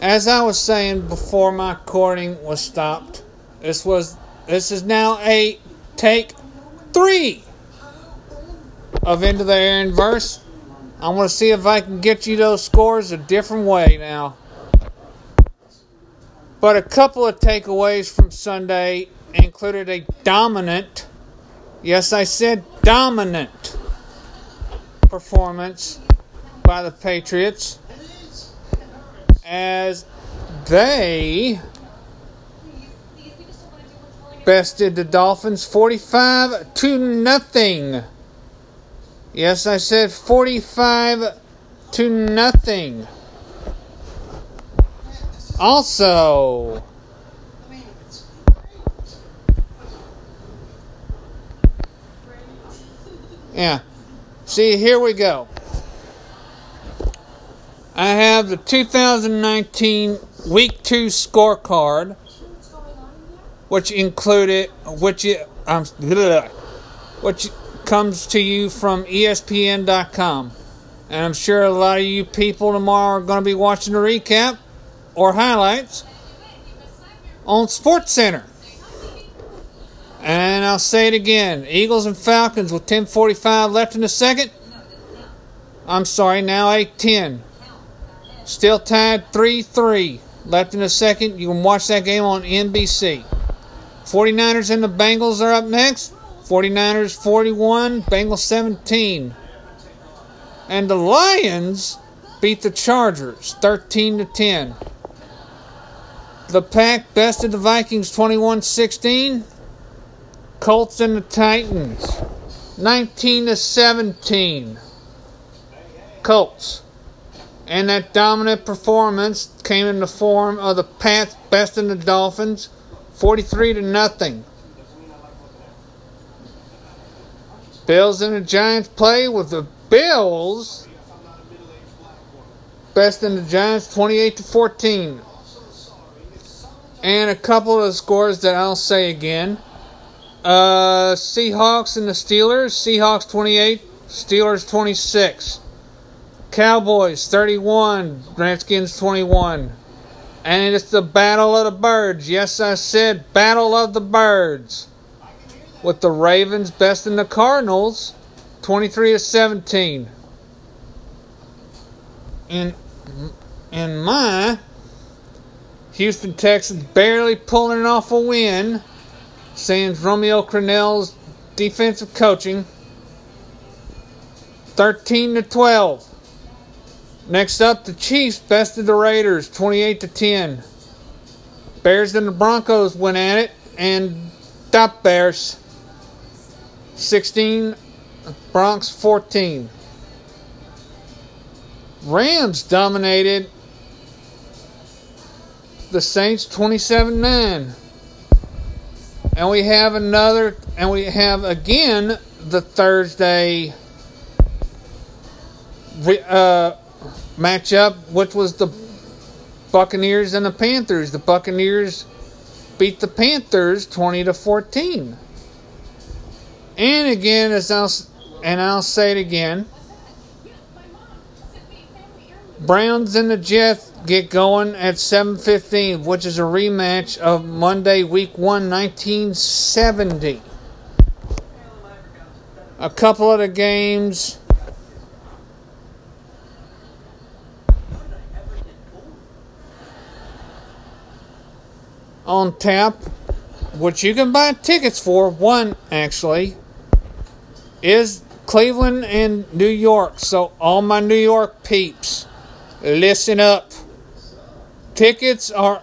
As I was saying before my recording was stopped, this was this is now a take three of Into the Air and Verse. I'm gonna see if I can get you those scores a different way now. But a couple of takeaways from Sunday included a dominant, yes, I said dominant performance by the Patriots as they bested the Dolphins 45 to nothing. Yes, I said 45 to nothing. Also, yeah. See, here we go. I have the 2019 Week 2 scorecard, which included, which, um, which comes to you from ESPN.com. And I'm sure a lot of you people tomorrow are going to be watching the recap or highlights on Sports Center. And I'll say it again Eagles and Falcons with 10.45 left in the second. I'm sorry, now 8 10. Still tied 3 3 left in the second. You can watch that game on NBC. 49ers and the Bengals are up next. 49ers 41, Bengals 17. And the Lions beat the Chargers 13 to 10. The Pack bested the Vikings 21 16. Colts and the Titans 19 to 17. Colts. And that dominant performance came in the form of the Pats besting the Dolphins 43 to nothing. Bills and the Giants play with the Bills besting the Giants 28 to 14. And a couple of scores that I'll say again. Uh, Seahawks and the Steelers. Seahawks 28, Steelers 26. Cowboys 31, Redskins 21. And it's the Battle of the Birds. Yes, I said Battle of the Birds. With the Ravens besting the Cardinals 23 to 17. And in my Houston Texans barely pulling off a win, sans Romeo Crennel's defensive coaching. 13 to 12. Next up, the Chiefs bested the Raiders 28 to 10. Bears and the Broncos went at it and top Bears 16, Bronx 14. Rams dominated the Saints 27 9. And we have another, and we have again the Thursday uh, matchup, which was the Buccaneers and the Panthers. The Buccaneers beat the Panthers 20 to 14. And again, as I'll, and I'll say it again, Browns and the Jets get going at 7:15, which is a rematch of Monday Week 1 1970. A couple of the games on tap, which you can buy tickets for. One actually is Cleveland and New York. So all my New York peeps, listen up. Tickets are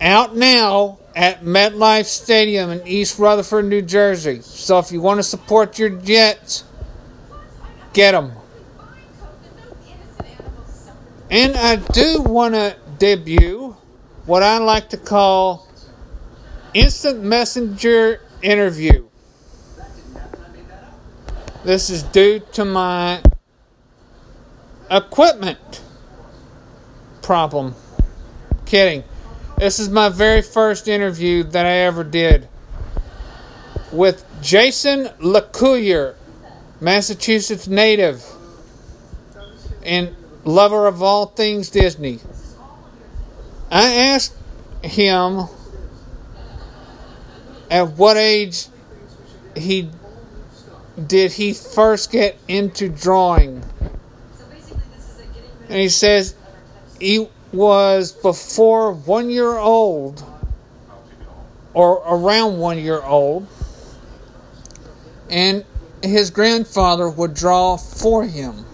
out now at MetLife Stadium in East Rutherford, New Jersey. So if you want to support your Jets, get them. And I do want to debut what I like to call instant messenger interview. This is due to my equipment problem. Kidding. This is my very first interview that I ever did with Jayson LeCouillier, Massachusetts native and lover of all things Disney. I asked him at what age he did he first get into drawing. And he says he was before one year old or around one year old. And his grandfather would draw for him.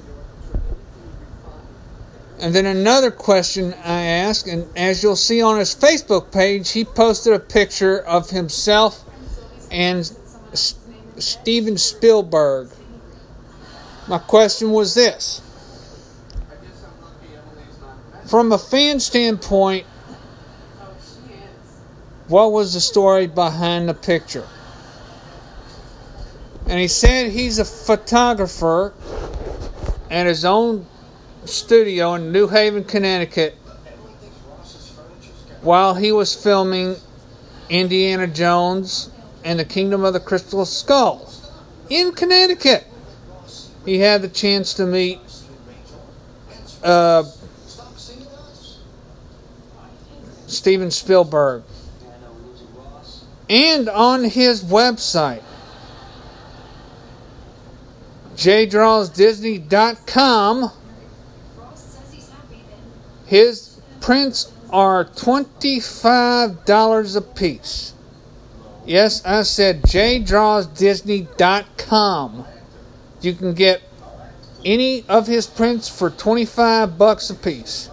And then another question I asked, and as you'll see on his Facebook page, he posted a picture of himself and S- Steven Spielberg. My question was this From a fan standpoint, what was the story behind the picture? And he said he's a photographer at his own studio in New Haven, Connecticut, while he was filming Indiana Jones and the Kingdom of the Crystal Skull in Connecticut. He had the chance to meet uh, Steven Spielberg. And on his website, jdrawsdisney.com, his prints are $25 a piece. Yes, I said jdrawsdisney.com. You can get any of his prints for 25 bucks a piece.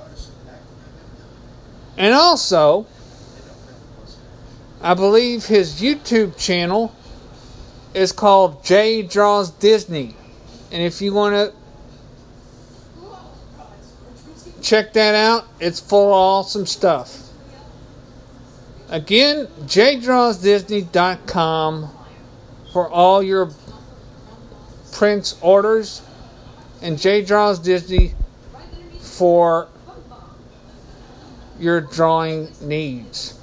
And also, I believe his YouTube channel is called J Draws Disney. And if you want to check that out, it's full of awesome stuff. Again, jdrawsdisney.com for all your prints orders and jdrawsdisney for your drawing needs.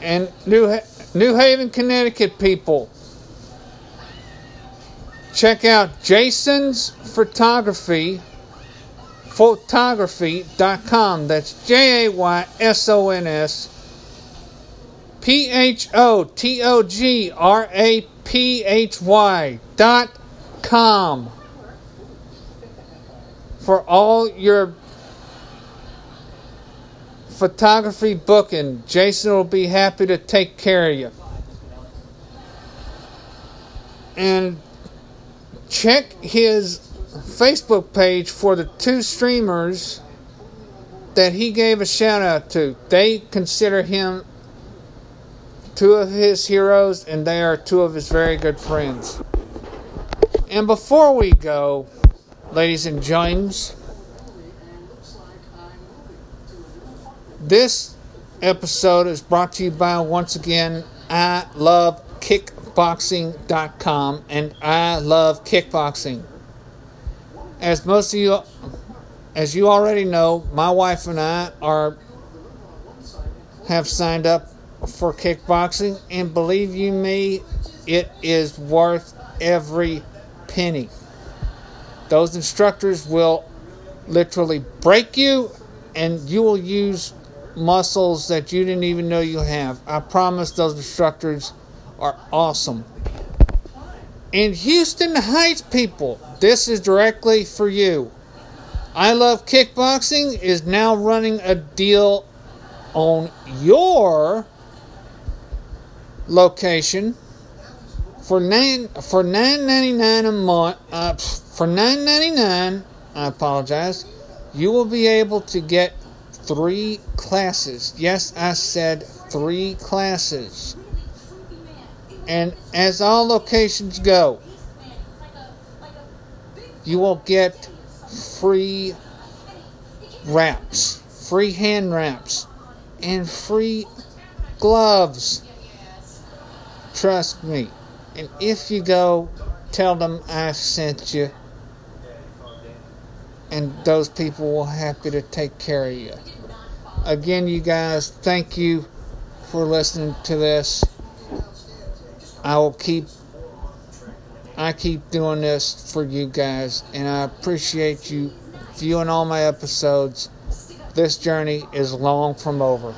And New New Haven, Connecticut people, check out Jayson's Photography photography.com. That's J A Y S O N S P H O T O G R A P H Y dot com for all your photography booking. Jayson will be happy to take care of you. And check his Facebook page for the two streamers that he gave a shout out to. They consider him two of his heroes, and they are two of his very good friends. And before we go, ladies and gents, this episode is brought to you by once again I love kickboxing.com and I love kickboxing as most of you, as you already know, my wife and I are have signed up for kickboxing, and believe you me, it is worth every penny. Those instructors will literally break you, and you will use muscles that you didn't even know you have. I promise those instructors are awesome. In Houston Heights, people, this is directly for you. I Love Kickboxing is now running a deal on your location for nine for nine ninety nine a month. Uh, for nine ninety nine, I apologize. You will be able to get three classes. Yes, I said three classes. And as all locations go, you will get free wraps, free hand wraps, and free gloves. Trust me. And if you go, tell them I sent you. And those people will happy to take care of you. Again, you guys, thank you for listening to this. I will keep I keep doing this for you guys, and I appreciate you viewing all my episodes. this journey is long from over.